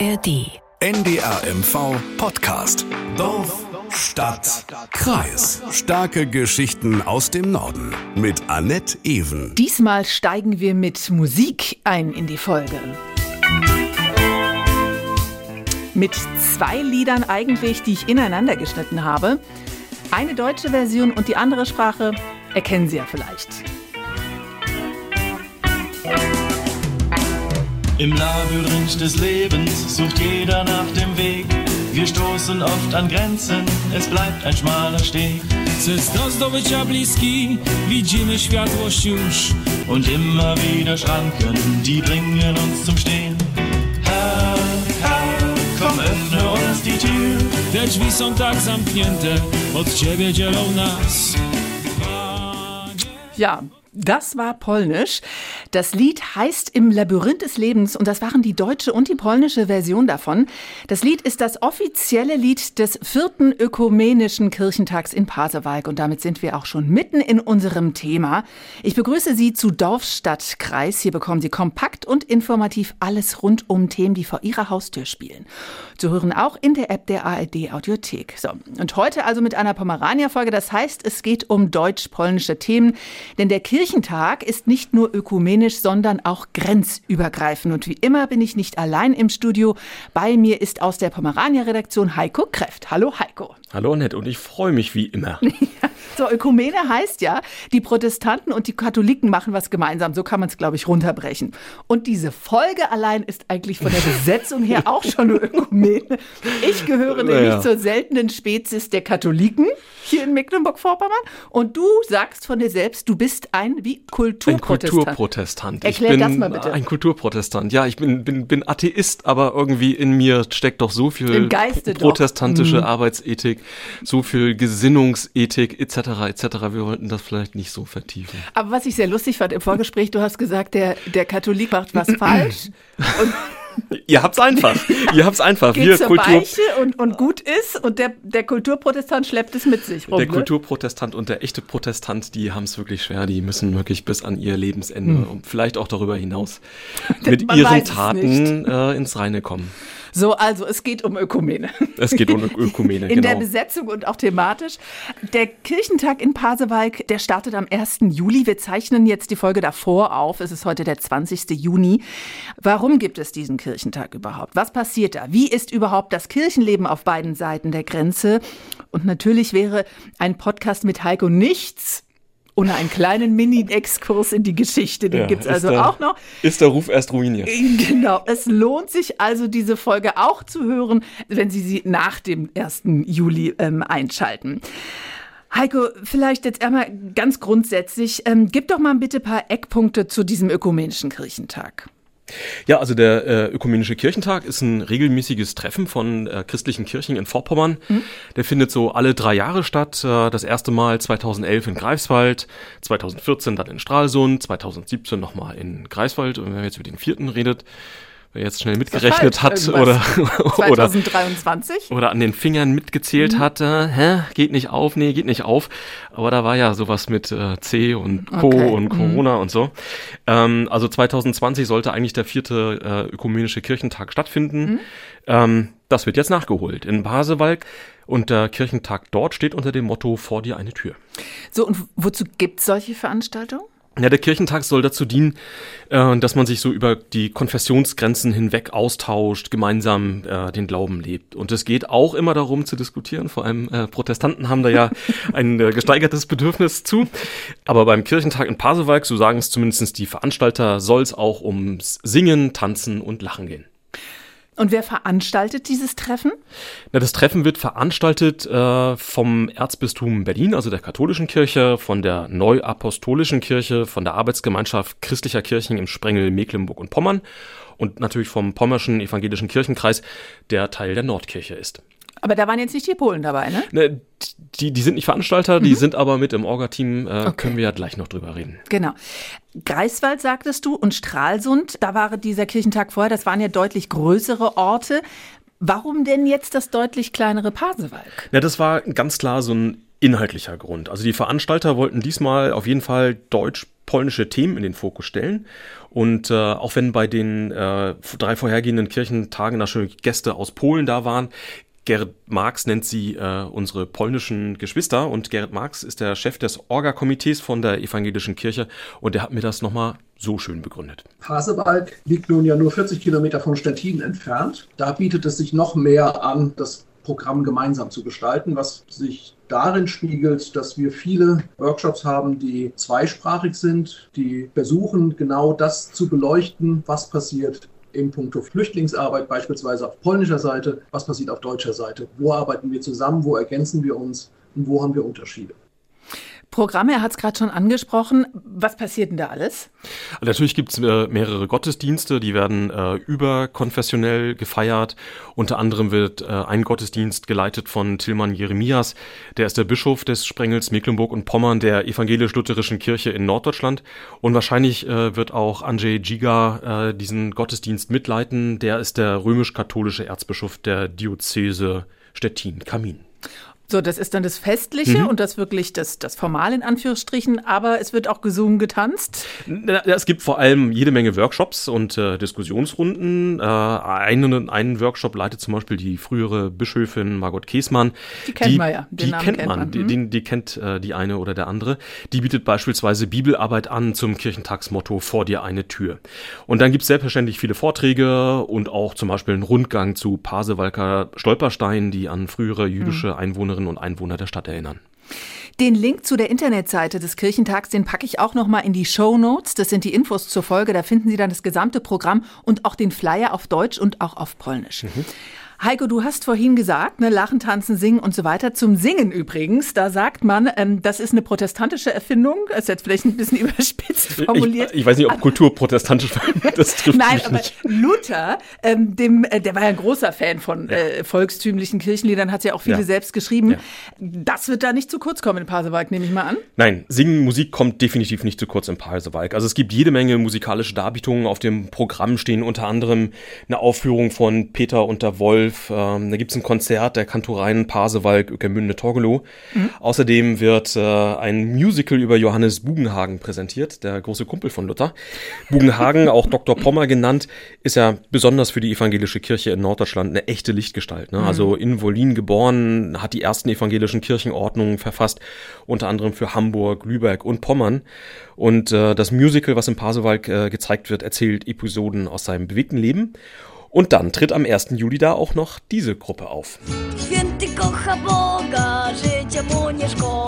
ARD. NDRMV Podcast. Dorf, Stadt, Kreis. Starke Geschichten aus dem Norden. Mit Annette Ewen. Diesmal steigen wir mit Musik ein in die Folge. Mit zwei Liedern eigentlich, die ich ineinander geschnitten habe. Eine deutsche Version und die andere Sprache erkennen Sie ja vielleicht. Im Labyrinth des Lebens sucht jeder nach dem Weg. Wir stoßen oft an Grenzen, es bleibt ein schmaler Steg. Przez do zdobycia bliski widzimy światłość już. Und immer wieder Schranken, die bringen uns zum Stehen. Herr, Herr, komm, öffne uns die Tür. Te drzwi są tak zamknięte, od ciebie dzielą nas. Ja, das war polnisch. Das Lied heißt Im Labyrinth des Lebens und das waren die deutsche und die polnische Version davon. Das Lied ist das offizielle Lied des vierten ökumenischen Kirchentags in Pasewalk und damit sind wir auch schon mitten in unserem Thema. Ich begrüße Sie zu Dorfstadtkreis. Hier bekommen Sie kompakt und informativ alles rund um Themen, die vor Ihrer Haustür spielen. Zu hören auch in der App der ARD Audiothek. So, und heute also mit einer Pomerania-Folge. Das heißt, es geht um deutsch-polnische Themen, denn der Kirchentag ist nicht nur ökumenisch, sondern auch grenzübergreifend. Und wie immer bin ich nicht allein im Studio. Bei mir ist aus der Pomerania-Redaktion Heiko Kräft. Hallo Heiko. Hallo Annette und ich freue mich wie immer. so, Ökumene heißt ja, die Protestanten und die Katholiken machen was gemeinsam. So kann man es, glaube ich, runterbrechen. Und diese Folge allein ist eigentlich von der Besetzung her auch schon eine Ökumene. Ich gehöre nämlich Ja. zur seltenen Spezies der Katholiken hier in Mecklenburg-Vorpommern. Und du sagst von dir selbst, du bist ein wie Ein Kulturprotestant. Kulturprotestant. Erklär ich bin das mal bitte. ein Kulturprotestant. Ja, ich bin, bin, bin Atheist, aber irgendwie in mir steckt doch so viel protestantische Mhm. Arbeitsethik, so viel Gesinnungsethik etc. etc. Wir wollten das vielleicht nicht so vertiefen. Aber was ich sehr lustig fand im Vorgespräch, du hast gesagt, der, der Katholik macht was falsch Ihr habt's einfach. Ihr habt's einfach. geht Wir zur Kultur, Beichte und, und gut ist und der, der Kulturprotestant schleppt es mit sich rum. der ne? Kulturprotestant und der echte Protestant, die haben es wirklich schwer. Die müssen wirklich bis an ihr Lebensende Hm. und vielleicht auch darüber hinaus mit Man ihren Taten äh, ins Reine kommen. So, also es geht um Ökumene. Es geht um Ökumene, In der genau. Besetzung und auch thematisch. Der Kirchentag in Pasewalk, der startet am 1. Juli. Wir zeichnen jetzt die Folge davor auf. Es ist heute der 20. Juni. Warum gibt es diesen Kirchentag überhaupt? Was passiert da? Wie ist überhaupt das Kirchenleben auf beiden Seiten der Grenze? Und natürlich wäre ein Podcast mit Heiko nichts ohne einen kleinen Mini-Exkurs in die Geschichte. Den Ja, gibt's ist also der- auch noch. Ist der Ruf erst ruiniert? Genau, es lohnt sich also, diese Folge auch zu hören, wenn Sie sie nach dem 1. Juli ähm, einschalten. Heiko, vielleicht jetzt einmal ganz grundsätzlich, ähm, gib doch mal bitte ein paar Eckpunkte zu diesem ökumenischen Kirchentag. Ja, also der äh, Ökumenische Kirchentag ist ein regelmäßiges Treffen von äh, christlichen Kirchen in Vorpommern. Der findet so alle drei Jahre statt. Äh, das erste Mal 2011 in Greifswald, 2014 dann in Stralsund, 2017 nochmal in Greifswald. Und wenn man jetzt über den vierten redet, wer jetzt schnell mitgerechnet hat falsch? oder, oder 2023? oder an den Fingern mitgezählt hat, äh, hä, geht nicht auf, nee, geht nicht auf. Aber da war ja sowas mit äh, C und Co. Okay, und Corona und so. Ähm, also 2020 sollte eigentlich der vierte äh, ökumenische Kirchentag stattfinden. Ähm, das wird jetzt nachgeholt in Pasewalk. Und der Kirchentag dort steht unter dem Motto Vor dir eine Tür. So, und wozu gibt es solche Veranstaltungen? Ja, der Kirchentag soll dazu dienen, äh, dass man sich so über die Konfessionsgrenzen hinweg austauscht, gemeinsam äh, den Glauben lebt. Und es geht auch immer darum zu diskutieren. Vor allem äh, Protestanten haben da ja ein äh, gesteigertes Bedürfnis zu. Aber beim Kirchentag in Pasewalk, so sagen es zumindest die Veranstalter, soll es auch ums Singen, Tanzen und Lachen gehen. Und wer veranstaltet dieses Treffen? Na, das Treffen wird veranstaltet äh, vom Erzbistum Berlin, also der katholischen Kirche, von der Neuapostolischen Kirche, von der Arbeitsgemeinschaft christlicher Kirchen im Sprengel Mecklenburg und Pommern und natürlich vom Pommerschen Evangelischen Kirchenkreis, der Teil der Nordkirche ist. Aber da waren jetzt nicht die Polen dabei, ne? Ne, die, die sind nicht Veranstalter, die sind aber mit im Orga-Team, äh, können wir ja gleich noch drüber reden. Genau. Greifswald sagtest du und Stralsund, da war dieser Kirchentag vorher, das waren ja deutlich größere Orte. Warum denn jetzt das deutlich kleinere Pasewalk? Ja, das war ganz klar so ein inhaltlicher Grund. Also die Veranstalter wollten diesmal auf jeden Fall deutsch polnische Themen in den Fokus stellen. Und äh, auch wenn bei den äh, drei vorhergehenden Kirchentagen natürlich Gäste aus Polen da waren, Gerrit Marx nennt sie äh, unsere polnischen Geschwister und Gerrit Marx ist der Chef des Orga-Komitees von der evangelischen Kirche und der hat mir das nochmal so schön begründet. Pasewalk liegt nun ja nur 40 Kilometer von Stettin entfernt. Da bietet es sich noch mehr an, das Programm gemeinsam zu gestalten, was sich darin spiegelt, dass wir viele Workshops haben, die zweisprachig sind, die versuchen, genau das zu beleuchten, was passiert im Punkto Flüchtlingsarbeit, beispielsweise auf polnischer Seite, was passiert auf deutscher Seite, wo arbeiten wir zusammen, wo ergänzen wir uns? Und wo haben wir Unterschiede. Programme, er hat es gerade schon angesprochen. Was passiert denn da alles? Natürlich gibt es äh, mehrere Gottesdienste, die werden äh, überkonfessionell gefeiert. Unter anderem wird äh, ein Gottesdienst geleitet von Tilman Jeremias, der ist der Bischof des Sprengels Mecklenburg und Pommern der evangelisch-lutherischen Kirche in Norddeutschland. Und wahrscheinlich äh, wird auch Andrzej Giga äh, diesen Gottesdienst mitleiten. Der ist der römisch-katholische Erzbischof der Diözese Stettin-Kamin. So, das ist dann das Festliche mhm. und das wirklich das, das Formal in Anführungsstrichen, aber es wird auch gesungen, getanzt. Es gibt vor allem jede Menge Workshops und äh, Diskussionsrunden. Äh, einen, einen Workshop leitet zum Beispiel die frühere Bischöfin Margot Käßmann. Die kennt die, man ja. Die kennt, kennt man, man. Die, mhm. die, die, kennt äh, die eine oder der andere. Die bietet beispielsweise Bibelarbeit an zum Kirchentagsmotto Vor dir eine Tür. Und dann gibt es selbstverständlich viele Vorträge und auch zum Beispiel einen Rundgang zu Pasewalker Stolperstein, die an frühere jüdische mhm. Einwohnerinnen Einwohnerinnen und Einwohner der Stadt erinnern. Den Link zu der Internetseite des Kirchentags, den packe ich auch noch mal in die Show Notes. Das sind die Infos zur Folge. Da finden Sie dann das gesamte Programm und auch den Flyer auf Deutsch und auch auf Polnisch. Mhm. Heiko, du hast vorhin gesagt, ne, Lachen, Tanzen, Singen und so weiter. Zum Singen übrigens, da sagt man, ähm, das ist eine protestantische Erfindung. Das ist jetzt vielleicht ein bisschen überspitzt formuliert. Ich, ich weiß nicht, ob Kultur protestantisch das trifft Nein, aber nicht. Luther, ähm, dem, äh, der war ja ein großer Fan von ja. äh, volkstümlichen Kirchenliedern, hat ja auch viele ja. selbst geschrieben. Ja. Das wird da nicht zu kurz kommen in Pasewalk, nehme ich mal an. Nein, Singen, Musik kommt definitiv nicht zu kurz in Pasewalk. Also es gibt jede Menge musikalische Darbietungen. Auf dem Programm stehen unter anderem eine Aufführung von Peter und der Wolf. Ähm, da gibt es ein Konzert der Kantoreien Pasewalk, Öckermünde, Torgelow. Mhm. Außerdem wird äh, ein Musical über Johannes Bugenhagen präsentiert, der große Kumpel von Luther. Bugenhagen, auch Dr. Pommer genannt, ist ja besonders für die evangelische Kirche in Norddeutschland eine echte Lichtgestalt. Ne? Mhm. Also in Wolin geboren, hat die ersten evangelischen Kirchenordnungen verfasst, unter anderem für Hamburg, Lübeck und Pommern. Und äh, das Musical, was in Pasewalk äh, gezeigt wird, erzählt Episoden aus seinem bewegten Leben. Und dann tritt am 1. Juli da auch noch diese Gruppe auf. Święty kocha Boga, życia mu nie szkoda,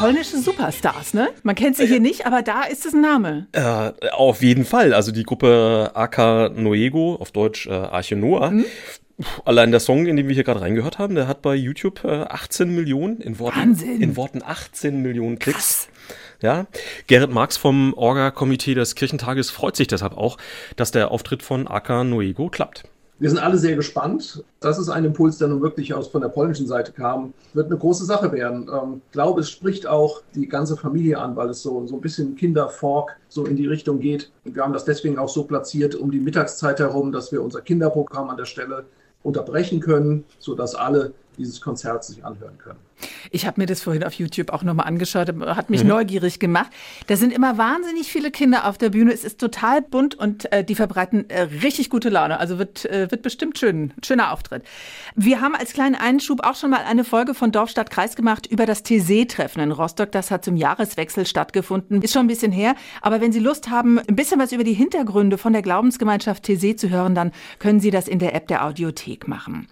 polnische Superstars, ne? Man kennt sie hier nicht, aber da ist es ein Name. Äh, auf jeden Fall. Also die Gruppe AK Noego, auf Deutsch äh, Arche Noah. Mhm. Allein der Song, in den wir hier gerade reingehört haben, der hat bei YouTube äh, 18 Millionen in Worten, Wahnsinn. in Worten 18 Millionen Klicks. Krass. Ja, Gerrit Marx vom Orga-Komitee des Kirchentages freut sich deshalb auch, dass der Auftritt von AK Noego klappt. Wir sind alle sehr gespannt. Das ist ein Impuls, der nun wirklich aus von der polnischen Seite kam. Wird eine große Sache werden. Ähm, ich glaube, es spricht auch die ganze Familie an, weil es so, so ein bisschen Kinderfork so in die Richtung geht. Wir haben das deswegen auch so platziert um die Mittagszeit herum, dass wir unser Kinderprogramm an der Stelle unterbrechen können, sodass alle dieses Konzert sich anhören können. Ich habe mir das vorhin auf YouTube auch nochmal angeschaut, hat mich mhm. neugierig gemacht. Da sind immer wahnsinnig viele Kinder auf der Bühne. Es ist total bunt und äh, die verbreiten äh, richtig gute Laune. Also wird, äh, wird bestimmt schön, schöner Auftritt. Wir haben als kleinen Einschub auch schon mal eine Folge von Dorf, Stadt, Kreis gemacht über das TC-Treffen in Rostock. Das hat zum Jahreswechsel stattgefunden. Ist schon ein bisschen her. Aber wenn Sie Lust haben, ein bisschen was über die Hintergründe von der Glaubensgemeinschaft TC zu hören, dann können Sie das in der App der Audiothek machen.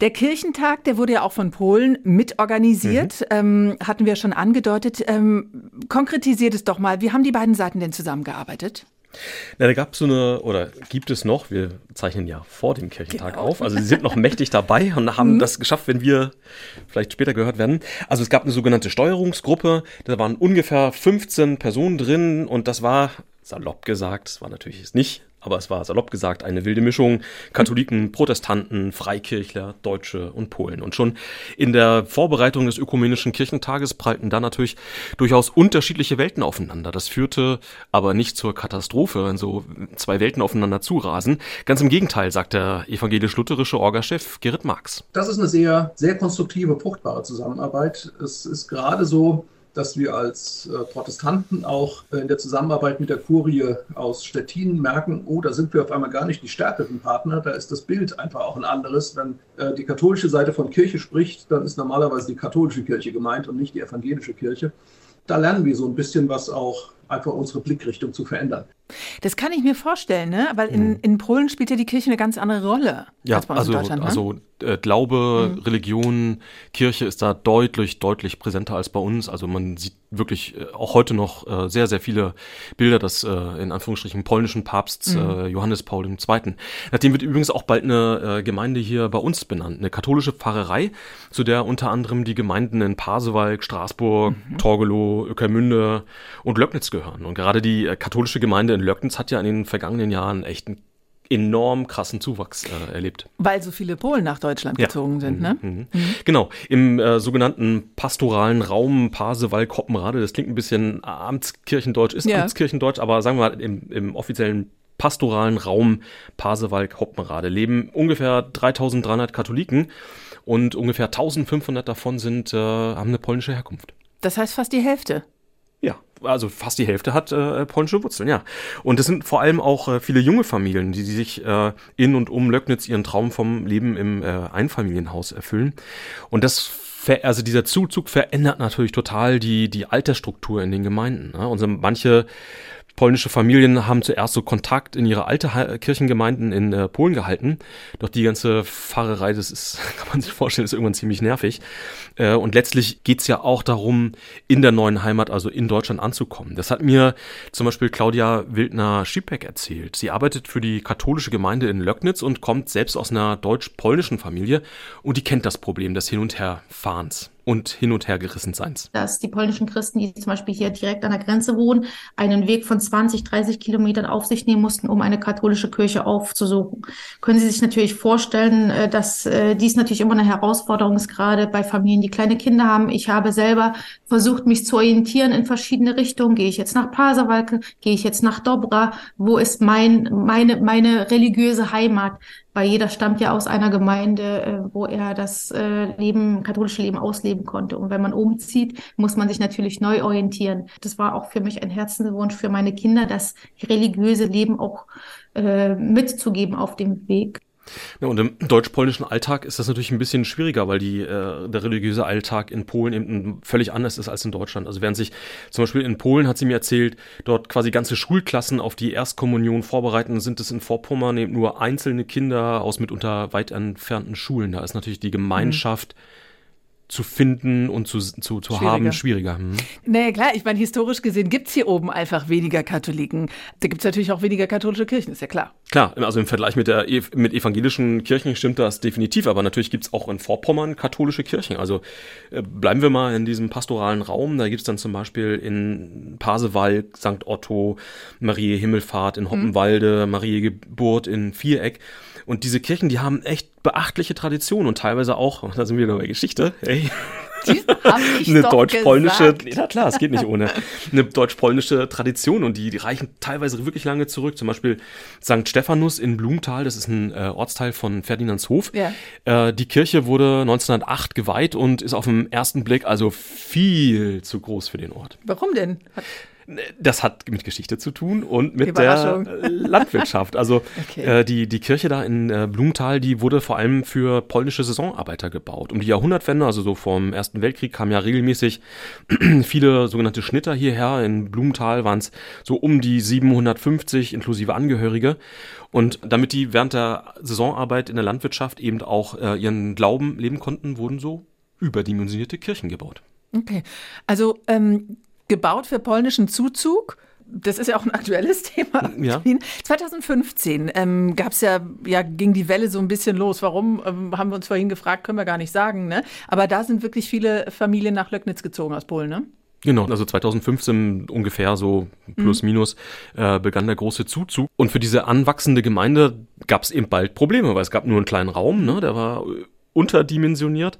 Der Kirchentag, der wurde ja auch von Polen mitorganisiert, mhm. ähm, hatten wir schon angedeutet. Ähm, konkretisiert es doch mal, wie haben die beiden Seiten denn zusammengearbeitet? Na, da gab es so eine, oder gibt es noch, wir zeichnen ja vor dem Kirchentag genau. auf, also sie sind noch mächtig dabei und haben mhm. das geschafft, wenn wir vielleicht später gehört werden. Also es gab eine sogenannte Steuerungsgruppe, da waren ungefähr 15 Personen drin und das war salopp gesagt, es war natürlich nicht, aber es war salopp gesagt eine wilde Mischung. Katholiken, Protestanten, Freikirchler, Deutsche und Polen. Und schon in der Vorbereitung des Ökumenischen Kirchentages prallten da natürlich durchaus unterschiedliche Welten aufeinander. Das führte aber nicht zur Katastrophe, wenn so zwei Welten aufeinander zurasen. Ganz im Gegenteil, sagt der evangelisch-lutherische Orgachef Gerrit Marx. Das ist eine sehr, sehr konstruktive, fruchtbare Zusammenarbeit. Es ist gerade so, dass wir als äh, Protestanten auch äh, in der Zusammenarbeit mit der Kurie aus Stettin merken, oh, da sind wir auf einmal gar nicht die stärkeren Partner, da ist das Bild einfach auch ein anderes. Wenn äh, die katholische Seite von Kirche spricht, dann ist normalerweise die katholische Kirche gemeint und nicht die evangelische Kirche. Da lernen wir so ein bisschen was auch einfach unsere Blickrichtung zu verändern. Das kann ich mir vorstellen, ne? Weil in, hm. in Polen spielt ja die Kirche eine ganz andere Rolle. Ja, als bei uns also, in Deutschland, ne? also äh, Glaube, mhm. Religion, Kirche ist da deutlich, deutlich präsenter als bei uns. Also man sieht wirklich äh, auch heute noch äh, sehr, sehr viele Bilder des äh, in Anführungsstrichen polnischen Papsts mhm. äh, Johannes Paul II. Nachdem wird übrigens auch bald eine äh, Gemeinde hier bei uns benannt, eine katholische Pfarrerei, zu der unter anderem die Gemeinden in Pasewalk, Straßburg, mhm. Torgelow, Öckermünde und Löcknitz gehören. Und gerade die äh, katholische Gemeinde in Löcknitz hat ja in den vergangenen Jahren echt einen enorm krassen Zuwachs äh, erlebt. Weil so viele Polen nach Deutschland ja. gezogen sind, ne? Mhm. Mhm. Genau, im äh, sogenannten pastoralen Raum Pasewalk-Hoppenrade, das klingt ein bisschen Amtskirchendeutsch, ist ja. Amtskirchendeutsch, aber sagen wir mal im, im offiziellen pastoralen Raum Pasewalk-Hoppenrade leben ungefähr 3300 Katholiken und ungefähr 1500 davon sind, äh, haben eine polnische Herkunft. Das heißt fast die Hälfte. Also fast die Hälfte hat äh, polnische Wurzeln, ja. Und es sind vor allem auch äh, viele junge Familien, die, die sich äh, in und um Löcknitz ihren Traum vom Leben im äh, Einfamilienhaus erfüllen. Und das also dieser Zuzug verändert natürlich total die, die Altersstruktur in den Gemeinden. Ne? Und so manche polnische Familien haben zuerst so Kontakt in ihre alte Kirchengemeinden in äh, Polen gehalten. Doch die ganze Pfarrerei, das ist, kann man sich vorstellen, ist irgendwann ziemlich nervig. Äh, und letztlich geht's ja auch darum, in der neuen Heimat, also in Deutschland anzukommen. Das hat mir zum Beispiel Claudia Wildner-Schiebeck erzählt. Sie arbeitet für die katholische Gemeinde in Löcknitz und kommt selbst aus einer deutsch-polnischen Familie und die kennt das Problem des Hin- und Herfahrens und hin und her gerissen Seins. Dass die polnischen Christen, die zum Beispiel hier direkt an der Grenze wohnen, einen Weg von 20, 30 Kilometern auf sich nehmen mussten, um eine katholische Kirche aufzusuchen. Können Sie sich natürlich vorstellen, äh, dass äh, dies natürlich immer eine Herausforderung ist, gerade bei Familien, die kleine Kinder haben. Ich habe selber versucht, mich zu orientieren in verschiedene Richtungen. Gehe ich jetzt nach Pasewalke? Gehe ich jetzt nach Dobra? Wo ist mein, meine, meine religiöse Heimat? Weil jeder stammt ja aus einer Gemeinde, äh, wo er das äh, Leben, katholische Leben ausleben konnte. Und wenn man umzieht, muss man sich natürlich neu orientieren. Das war auch für mich ein Herzenswunsch für meine Kinder, das religiöse Leben auch äh, mitzugeben auf dem Weg. Ja, und im deutsch-polnischen Alltag ist das natürlich ein bisschen schwieriger, weil die, äh, der religiöse Alltag in Polen eben völlig anders ist als in Deutschland. Also während sich zum Beispiel in Polen, hat sie mir erzählt, dort quasi ganze Schulklassen auf die Erstkommunion vorbereiten, sind es in Vorpommern eben nur einzelne Kinder aus mitunter weit entfernten Schulen. Da ist natürlich die Gemeinschaft mhm zu finden und zu, zu, zu schwieriger. haben schwieriger. Hm. Naja, klar, ich meine, historisch gesehen gibt's hier oben einfach weniger Katholiken. Da gibt's natürlich auch weniger katholische Kirchen, ist ja klar. Klar, also im Vergleich mit, der, mit evangelischen Kirchen stimmt das definitiv, aber natürlich gibt's auch in Vorpommern katholische Kirchen. Also äh, bleiben wir mal in diesem pastoralen Raum. Da gibt's dann zum Beispiel in Pasewalk, St. Otto, Marie Himmelfahrt in mhm. Hoppenwalde, mhm. Marie Geburt in Viereck. Und diese Kirchen, die haben echt beachtliche Traditionen und teilweise auch, da sind wir wieder bei Geschichte, ey, eine deutsch-polnische, na klar, es geht nicht ohne, eine deutsch-polnische Tradition und die, die reichen teilweise wirklich lange zurück. Zum Beispiel St. Stephanus in Blumenthal, das ist ein äh, Ortsteil von Ferdinandshof. Ja. Äh, die Kirche wurde 1908 geweiht und ist auf den ersten Blick also viel zu groß für den Ort. Warum denn? Hat das hat mit Geschichte zu tun und mit der Landwirtschaft. Also okay. äh, die, die Kirche da in äh, Blumenthal, die wurde vor allem für polnische Saisonarbeiter gebaut. Um die Jahrhundertwende, also so vom Ersten Weltkrieg, kamen ja regelmäßig viele sogenannte Schnitter hierher. In Blumenthal waren es so um die 750 inklusive Angehörige. Und damit die während der Saisonarbeit in der Landwirtschaft eben auch äh, ihren Glauben leben konnten, wurden so überdimensionierte Kirchen gebaut. Okay, also ähm, gebaut für polnischen Zuzug. Das ist ja auch ein aktuelles Thema. Ja. 2015 ähm, gab es ja, ja, ging die Welle so ein bisschen los. Warum, ähm, haben wir uns vorhin gefragt, können wir gar nicht sagen. Ne? Aber da sind wirklich viele Familien nach Löcknitz gezogen aus Polen, ne? Genau, also 2015 ungefähr so plus mhm. minus äh, begann der große Zuzug. Und für diese anwachsende Gemeinde gab es eben bald Probleme, weil es gab nur einen kleinen Raum, ne, der war unterdimensioniert.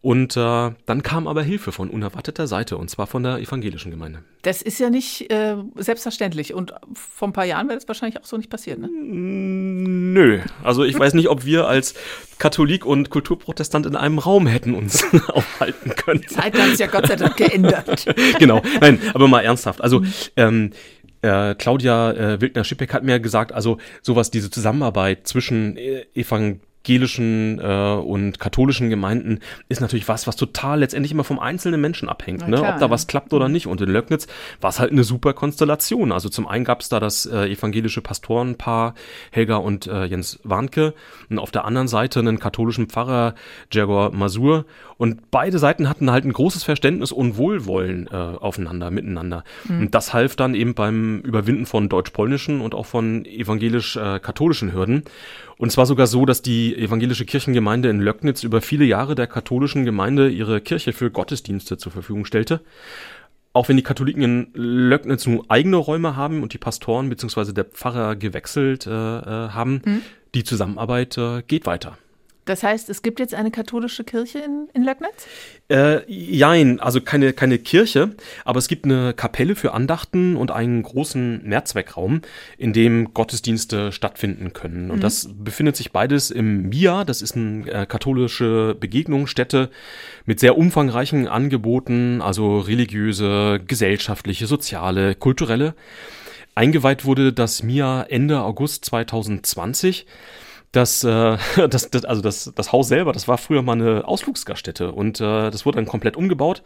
Und äh, dann kam aber Hilfe von unerwarteter Seite, und zwar von der evangelischen Gemeinde. Das ist ja nicht äh, selbstverständlich. Und vor ein paar Jahren wäre das wahrscheinlich auch so nicht passiert, ne? Nö. Also ich weiß nicht, ob wir als Katholik und Kulturprotestant in einem Raum hätten uns aufhalten können. Zeit hat sich ja Gott sei Dank geändert. genau. Nein, aber mal ernsthaft. Also ähm, äh, Claudia äh, Wildner-Schippeck hat mir gesagt, also sowas, diese Zusammenarbeit zwischen äh, Evangel evangelischen äh, und katholischen Gemeinden ist natürlich was, was total letztendlich immer vom einzelnen Menschen abhängt, ne? ob da was klappt oder nicht. Und in Löcknitz war es halt eine super Konstellation. Also zum einen gab es da das äh, evangelische Pastorenpaar Helga und äh, Jens Warnke und auf der anderen Seite einen katholischen Pfarrer Jagor Masur und beide Seiten hatten halt ein großes Verständnis und Wohlwollen äh, aufeinander, miteinander. Mhm. Und das half dann eben beim Überwinden von deutsch-polnischen und auch von evangelisch-katholischen äh, Hürden. Und zwar sogar so, dass die evangelische Kirchengemeinde in Löcknitz über viele Jahre der katholischen Gemeinde ihre Kirche für Gottesdienste zur Verfügung stellte. Auch wenn die Katholiken in Löcknitz nun eigene Räume haben und die Pastoren bzw. der Pfarrer gewechselt äh, äh, haben, mhm. die Zusammenarbeit äh, geht weiter. Das heißt, es gibt jetzt eine katholische Kirche in, in Löcknitz? Äh, jein, also keine, keine Kirche, aber es gibt eine Kapelle für Andachten und einen großen Mehrzweckraum, in dem Gottesdienste stattfinden können. Und mhm. das befindet sich beides im MIA, das ist eine äh, katholische Begegnungsstätte mit sehr umfangreichen Angeboten, also religiöse, gesellschaftliche, soziale, kulturelle. Eingeweiht wurde das MIA Ende August 2020 das, äh, das, das, also das, das Haus selber, das war früher mal eine Ausflugsgaststätte und äh, das wurde dann komplett umgebaut.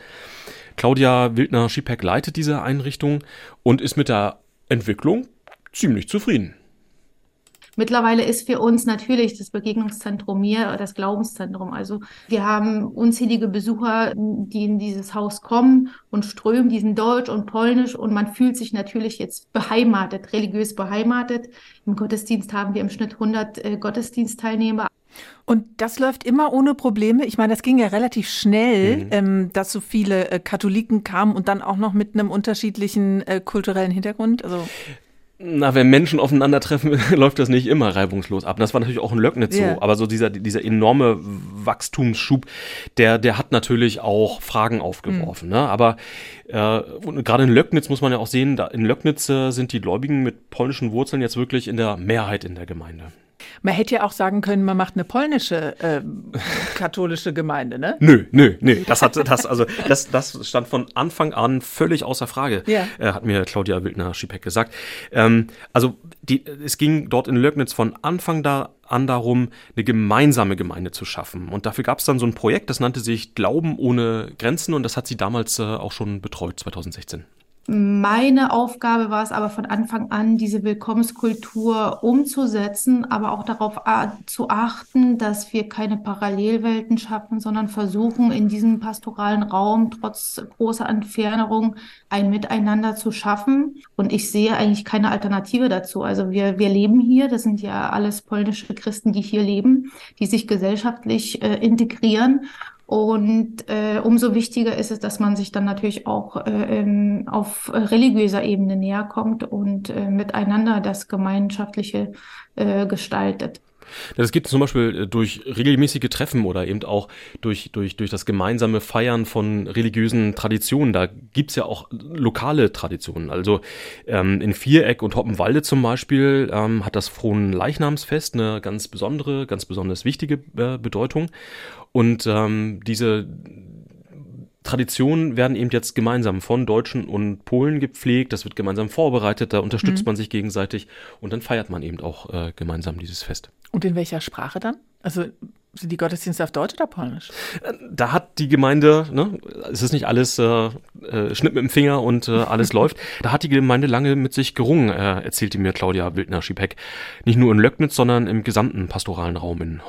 Claudia Wildner-Schiepeck leitet diese Einrichtung und ist mit der Entwicklung ziemlich zufrieden. Mittlerweile ist für uns natürlich das Begegnungszentrum hier das Glaubenszentrum. Also wir haben unzählige Besucher, die in dieses Haus kommen und strömen, die sind deutsch und polnisch und man fühlt sich natürlich jetzt beheimatet, religiös beheimatet. Im Gottesdienst haben wir im Schnitt 100 äh, Gottesdienstteilnehmer. Und das läuft immer ohne Probleme. Ich meine, das ging ja relativ schnell, mhm. ähm, dass so viele äh, Katholiken kamen und dann auch noch mit einem unterschiedlichen äh, kulturellen Hintergrund. Also na, wenn Menschen aufeinandertreffen, läuft das nicht immer reibungslos ab. Das war natürlich auch in Löcknitz yeah. so. Aber so dieser, dieser enorme Wachstumsschub, der, der hat natürlich auch Fragen aufgeworfen. Mhm. Ne? Aber äh, gerade in Löcknitz muss man ja auch sehen, da in Löcknitz äh, sind die Gläubigen mit polnischen Wurzeln jetzt wirklich in der Mehrheit in der Gemeinde. Man hätte ja auch sagen können, man macht eine polnische äh, katholische Gemeinde, ne? Nö, nö, nö. Das hat das also das das stand von Anfang an völlig außer Frage. Ja. Äh, hat mir Claudia Wildner-Schiepeck gesagt. Ähm, also die, es ging dort in Lögnitz von Anfang da an darum, eine gemeinsame Gemeinde zu schaffen. Und dafür gab es dann so ein Projekt, das nannte sich Glauben ohne Grenzen und das hat sie damals äh, auch schon betreut, 2016. Meine Aufgabe war es aber von Anfang an, diese Willkommenskultur umzusetzen, aber auch darauf zu achten, dass wir keine Parallelwelten schaffen, sondern versuchen, in diesem pastoralen Raum trotz großer Entfernung ein Miteinander zu schaffen. Und ich sehe eigentlich keine Alternative dazu. Also wir, wir leben hier, das sind ja alles polnische Christen, die hier leben, die sich gesellschaftlich äh, integrieren. Und äh, umso wichtiger ist es, dass man sich dann natürlich auch äh, ähm, auf religiöser Ebene näher kommt und äh, miteinander das Gemeinschaftliche äh, gestaltet. Das geht zum Beispiel äh, durch regelmäßige Treffen oder eben auch durch, durch, durch das gemeinsame Feiern von religiösen Traditionen. Da gibt's ja auch lokale Traditionen. Also ähm, in Viereck und Hoppenwalde zum Beispiel ähm, hat das Frohen Leichnamsfest eine ganz besondere, ganz besonders wichtige äh, Bedeutung. Und ähm, diese Traditionen werden eben jetzt gemeinsam von Deutschen und Polen gepflegt, das wird gemeinsam vorbereitet, da unterstützt mhm. man sich gegenseitig und dann feiert man eben auch äh, gemeinsam dieses Fest. Und in welcher Sprache dann? Also sind die Gottesdienste auf Deutsch oder Polnisch? Äh, da hat die Gemeinde, ne, es ist nicht alles äh, äh, Schnitt mit dem Finger und äh, alles läuft. Da hat die Gemeinde lange mit sich gerungen, äh, erzählte mir Claudia Wildner-Schiepeck. Nicht nur in Löcknitz, sondern im gesamten pastoralen Raum in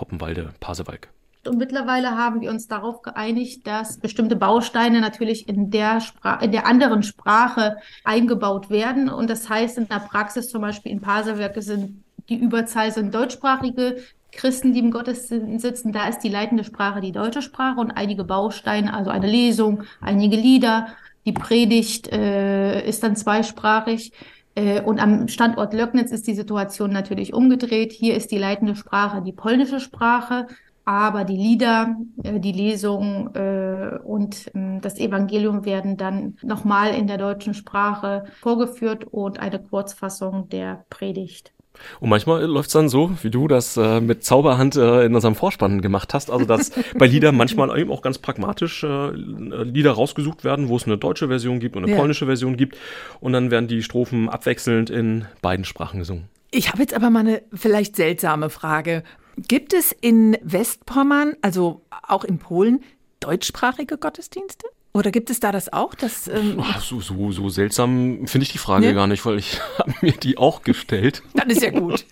Und mittlerweile haben wir uns darauf geeinigt, dass bestimmte Bausteine natürlich in der, in der anderen Sprache eingebaut werden. Und das heißt in der Praxis zum Beispiel in Paserwerke sind die Überzahl sind deutschsprachige Christen, die im Gottesdienst sitzen. Da ist die leitende Sprache die deutsche Sprache und einige Bausteine, also eine Lesung, einige Lieder, Die Predigt äh, ist dann zweisprachig. Äh, und am Standort Löcknitz ist die Situation natürlich umgedreht. Hier ist die leitende Sprache die polnische Sprache, aber die Lieder, äh, die Lesung äh, und ähm, das Evangelium werden dann nochmal in der deutschen Sprache vorgeführt und eine Kurzfassung der Predigt. Und manchmal läuft es dann so, wie du das äh, mit Zauberhand äh, in unserem Vorspann gemacht hast, also dass bei Liedern manchmal eben auch ganz pragmatisch äh, Lieder rausgesucht werden, wo es eine deutsche Version gibt und eine ja. polnische Version gibt und dann werden die Strophen abwechselnd in beiden Sprachen gesungen. Ich habe jetzt aber mal eine vielleicht seltsame Frage. Gibt es in Westpommern, also auch in Polen, deutschsprachige Gottesdienste? Oder gibt es da das auch? Dass, ähm so, so, so seltsam finde ich die Frage nee? gar nicht, weil ich habe mir die auch gestellt. Dann ist ja gut.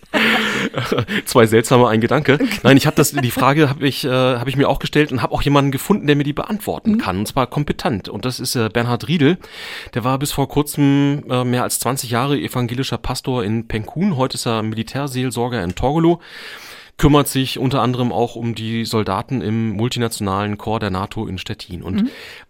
Zwei seltsame, ein Gedanke. Nein, ich habe das, die Frage habe ich, äh, hab ich mir auch gestellt und habe auch jemanden gefunden, der mir die beantworten mhm. kann. Und zwar kompetent. Und das ist äh, Bernhard Riedel. Der war bis vor kurzem äh, mehr als 20 Jahre evangelischer Pastor in Penkun. Heute ist er Militärseelsorger in Torgolo kümmert sich unter anderem auch um die Soldaten im multinationalen Korps der NATO in Stettin. Und mhm.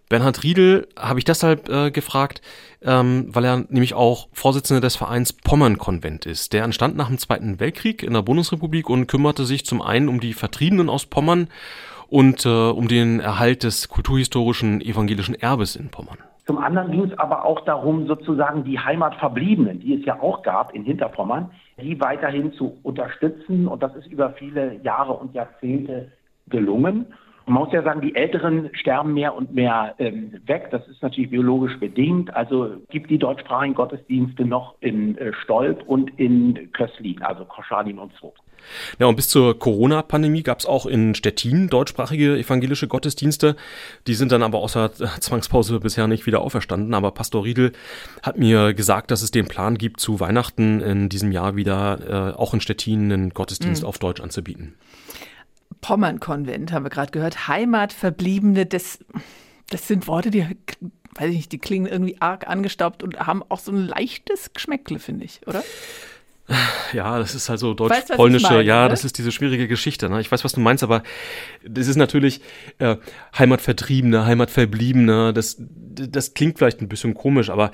Bernhard Riedel habe ich deshalb äh, gefragt, ähm, weil er nämlich auch Vorsitzender des Vereins Pommern-Konvent ist. Der entstand nach dem Zweiten Weltkrieg in der Bundesrepublik und kümmerte sich zum einen um die Vertriebenen aus Pommern und äh, um den Erhalt des kulturhistorischen evangelischen Erbes in Pommern. Zum anderen ging es aber auch darum, sozusagen die Heimatverbliebenen, die es ja auch gab in Hinterpommern, die weiterhin zu unterstützen. Und das ist über viele Jahre und Jahrzehnte gelungen. Man muss ja sagen, die Älteren sterben mehr und mehr ähm, weg. Das ist natürlich biologisch bedingt. Also gibt die deutschsprachigen Gottesdienste noch in äh, Stolp und in Köslin, also Koschalin und so. Ja, und bis zur Corona-Pandemie gab es auch in Stettin deutschsprachige evangelische Gottesdienste. Die sind dann aber außer Zwangspause bisher nicht wieder auferstanden. Aber Pastor Riedel hat mir gesagt, dass es den Plan gibt, zu Weihnachten in diesem Jahr wieder äh, auch in Stettin einen Gottesdienst mhm. auf Deutsch anzubieten. Pommern-Konvent, haben wir gerade gehört. Heimatverbliebene, das, das sind Worte, die, weiß ich nicht, die klingen irgendwie arg angestaubt und haben auch so ein leichtes Geschmäckle, finde ich, oder? Ja, das ist halt so deutsch-polnische, ja, oder? das ist diese schwierige Geschichte. Ne? Ich weiß, was du meinst, aber das ist natürlich äh, Heimatvertriebene, Heimatverbliebene, das, das klingt vielleicht ein bisschen komisch, aber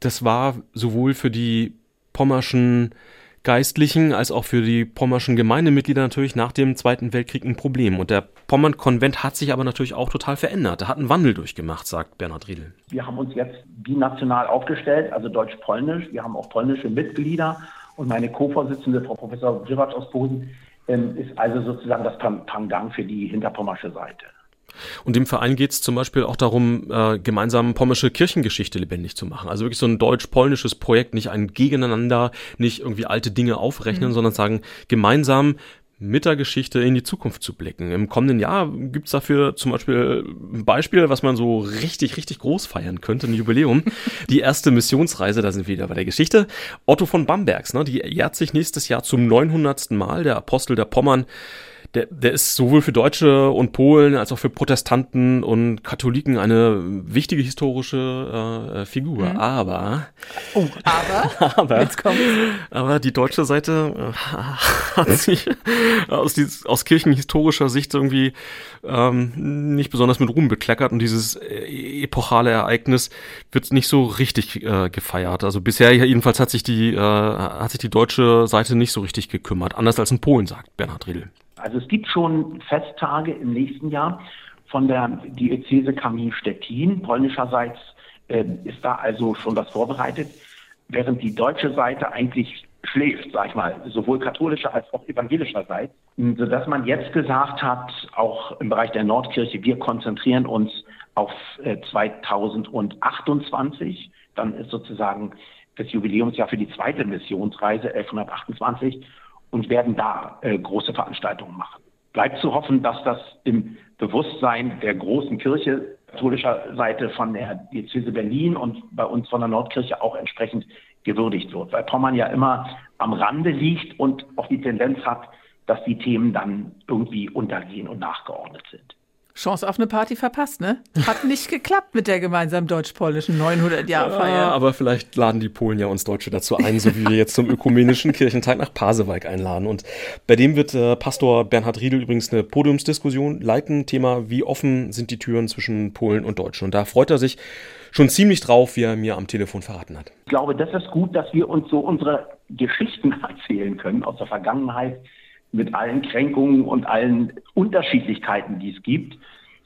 das war sowohl für die pommerschen Geistlichen als auch für die pommerschen Gemeindemitglieder natürlich nach dem Zweiten Weltkrieg ein Problem. Und der Pommern-Konvent hat sich aber natürlich auch total verändert. Er hat einen Wandel durchgemacht, sagt Bernhard Riedel. Wir haben uns jetzt binational aufgestellt, also deutsch-polnisch. Wir haben auch polnische Mitglieder. Und meine Co-Vorsitzende, Frau Professor Dziewacz aus Posen, ähm, ist also sozusagen das Pendant für die hinterpommersche Seite. Und dem Verein geht es zum Beispiel auch darum, äh, gemeinsam pommersche Kirchengeschichte lebendig zu machen. Also wirklich so ein deutsch-polnisches Projekt, nicht ein Gegeneinander, nicht irgendwie alte Dinge aufrechnen, mhm. sondern sagen, gemeinsam mit der Geschichte in die Zukunft zu blicken. Im kommenden Jahr gibt's dafür zum Beispiel ein Beispiel, was man so richtig, richtig groß feiern könnte, ein Jubiläum. Die erste Missionsreise, da sind wir wieder bei der Geschichte. Otto von Bambergs, ne, die jährt sich nächstes Jahr zum 900. Mal, der Apostel der Pommern der, der ist sowohl für Deutsche und Polen als auch für Protestanten und Katholiken eine wichtige historische äh, Figur. Mhm. Aber, oh, aber, aber, jetzt kommt's. aber die deutsche Seite äh, hat sich aus, dieses, aus kirchenhistorischer Sicht irgendwie ähm, nicht besonders mit Ruhm bekleckert und dieses äh, epochale Ereignis wird nicht so richtig äh, gefeiert. Also bisher jedenfalls hat sich die äh, hat sich die deutsche Seite nicht so richtig gekümmert, anders als in Polen, sagt Bernhard Riedel. Also es gibt schon Festtage im nächsten Jahr von der Diözese Kamin Stettin. Polnischerseits äh, ist da also schon was vorbereitet, während die deutsche Seite eigentlich schläft, sag ich mal, sowohl katholischer als auch evangelischerseits, sodass man jetzt gesagt hat, auch im Bereich der Nordkirche, wir konzentrieren uns auf äh, 2028. Dann ist sozusagen das Jubiläumsjahr für die zweite Missionsreise 1128 und werden da äh, große Veranstaltungen machen. Bleibt zu hoffen, dass das im Bewusstsein der großen Kirche katholischer Seite von der Diözese Berlin und bei uns von der Nordkirche auch entsprechend gewürdigt wird, weil Pommern ja immer am Rande liegt und auch die Tendenz hat, dass die Themen dann irgendwie untergehen und nachgeordnet sind. Chance auf eine Party verpasst, ne? Hat nicht geklappt mit der gemeinsamen deutsch-polnischen 900-Jahr-Feier. Ja, aber vielleicht laden die Polen ja uns Deutsche dazu ein, so wie wir jetzt zum ökumenischen Kirchentag nach Pasewalk einladen. Und bei dem wird äh, Pastor Bernhard Riedel übrigens eine Podiumsdiskussion leiten. Thema, wie offen sind die Türen zwischen Polen und Deutschen. Und da freut er sich schon ziemlich drauf, wie er mir am Telefon verraten hat. Ich glaube, das ist gut, dass wir uns so unsere Geschichten erzählen können aus der Vergangenheit mit allen Kränkungen und allen Unterschiedlichkeiten, die es gibt,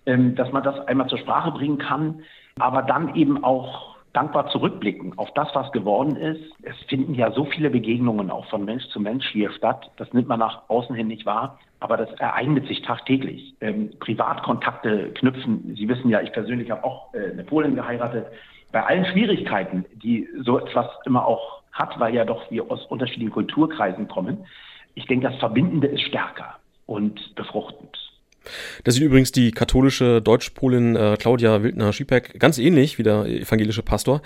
ähm, dass man das einmal zur Sprache bringen kann, aber dann eben auch dankbar zurückblicken auf das, was geworden ist. Es finden ja so viele Begegnungen auch von Mensch zu Mensch hier statt. Das nimmt man nach außen hin nicht wahr, aber das ereignet sich tagtäglich. Ähm, Privatkontakte knüpfen. Sie wissen ja, ich persönlich habe auch äh, eine Polin geheiratet. Bei allen Schwierigkeiten, die so etwas immer auch hat, weil ja doch wir aus unterschiedlichen Kulturkreisen kommen, ich denke, das Verbindende ist stärker und befruchtend. Das sieht übrigens die katholische Deutschpolin äh, Claudia Wildner-Schiepeck ganz ähnlich wie der evangelische Pastor.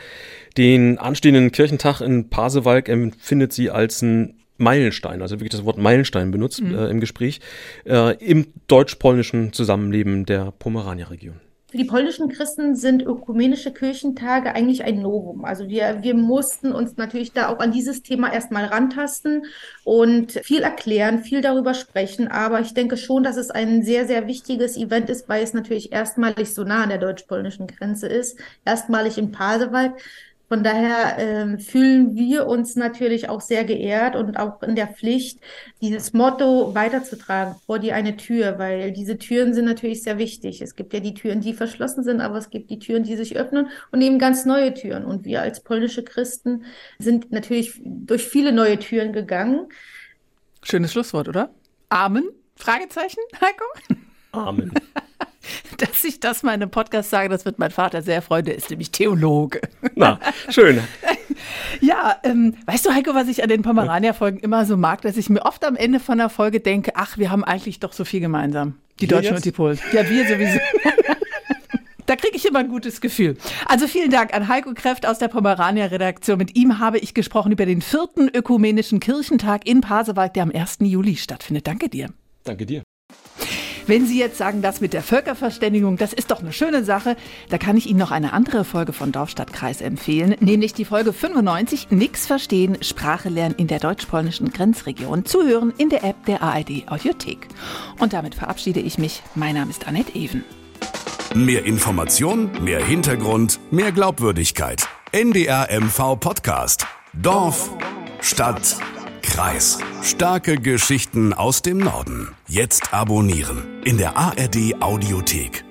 Den anstehenden Kirchentag in Pasewalk empfindet sie als ein Meilenstein, also wirklich das Wort Meilenstein benutzt mhm. äh, im Gespräch, äh, im deutsch-polnischen Zusammenleben der Pomerania-Region. Für die polnischen Christen sind ökumenische Kirchentage eigentlich ein Novum. Also wir, wir mussten uns natürlich da auch an dieses Thema erstmal rantasten und viel erklären, viel darüber sprechen. Aber ich denke schon, dass es ein sehr, sehr wichtiges Event ist, weil es natürlich erstmalig so nah an der deutsch-polnischen Grenze ist. Erstmalig in Pasewalk. Von daher äh, fühlen wir uns natürlich auch sehr geehrt und auch in der Pflicht, dieses Motto weiterzutragen vor die eine Tür, weil diese Türen sind natürlich sehr wichtig. Es gibt ja die Türen, die verschlossen sind, aber es gibt die Türen, die sich öffnen und eben ganz neue Türen. Und wir als polnische Christen sind natürlich durch viele neue Türen gegangen. Schönes Schlusswort, oder? Amen? Fragezeichen, Heiko? Amen. dass ich das mal in einem Podcast sage, das wird mein Vater sehr freuen, der ist nämlich Theologe. Na, schön. ja, ähm, weißt du, Heiko, was ich an den Pomerania-Folgen immer so mag, dass ich mir oft am Ende von der Folge denke, ach, wir haben eigentlich doch so viel gemeinsam. Die wir Deutschen jetzt? und die Polen. Ja, wir sowieso. Da kriege ich immer ein gutes Gefühl. Also vielen Dank an Heiko Kräft aus der Pomerania-Redaktion. Mit ihm habe ich gesprochen über den vierten ökumenischen Kirchentag in Pasewalk, der am 1. Juli stattfindet. Danke dir. Danke dir. Wenn Sie jetzt sagen, das mit der Völkerverständigung, das ist doch eine schöne Sache, da kann ich Ihnen noch eine andere Folge von Dorfstadtkreis empfehlen, nämlich die Folge 95, Nix verstehen, Sprache lernen in der deutsch-polnischen Grenzregion, zuhören in der App der ARD Audiothek. Und damit verabschiede ich mich. Mein Name ist Annette Even. Mehr Information, mehr Hintergrund, mehr Glaubwürdigkeit. NDR MV Podcast. Dorf, Stadt, Kreis. Starke Geschichten aus dem Norden. Jetzt abonnieren in der ARD Audiothek.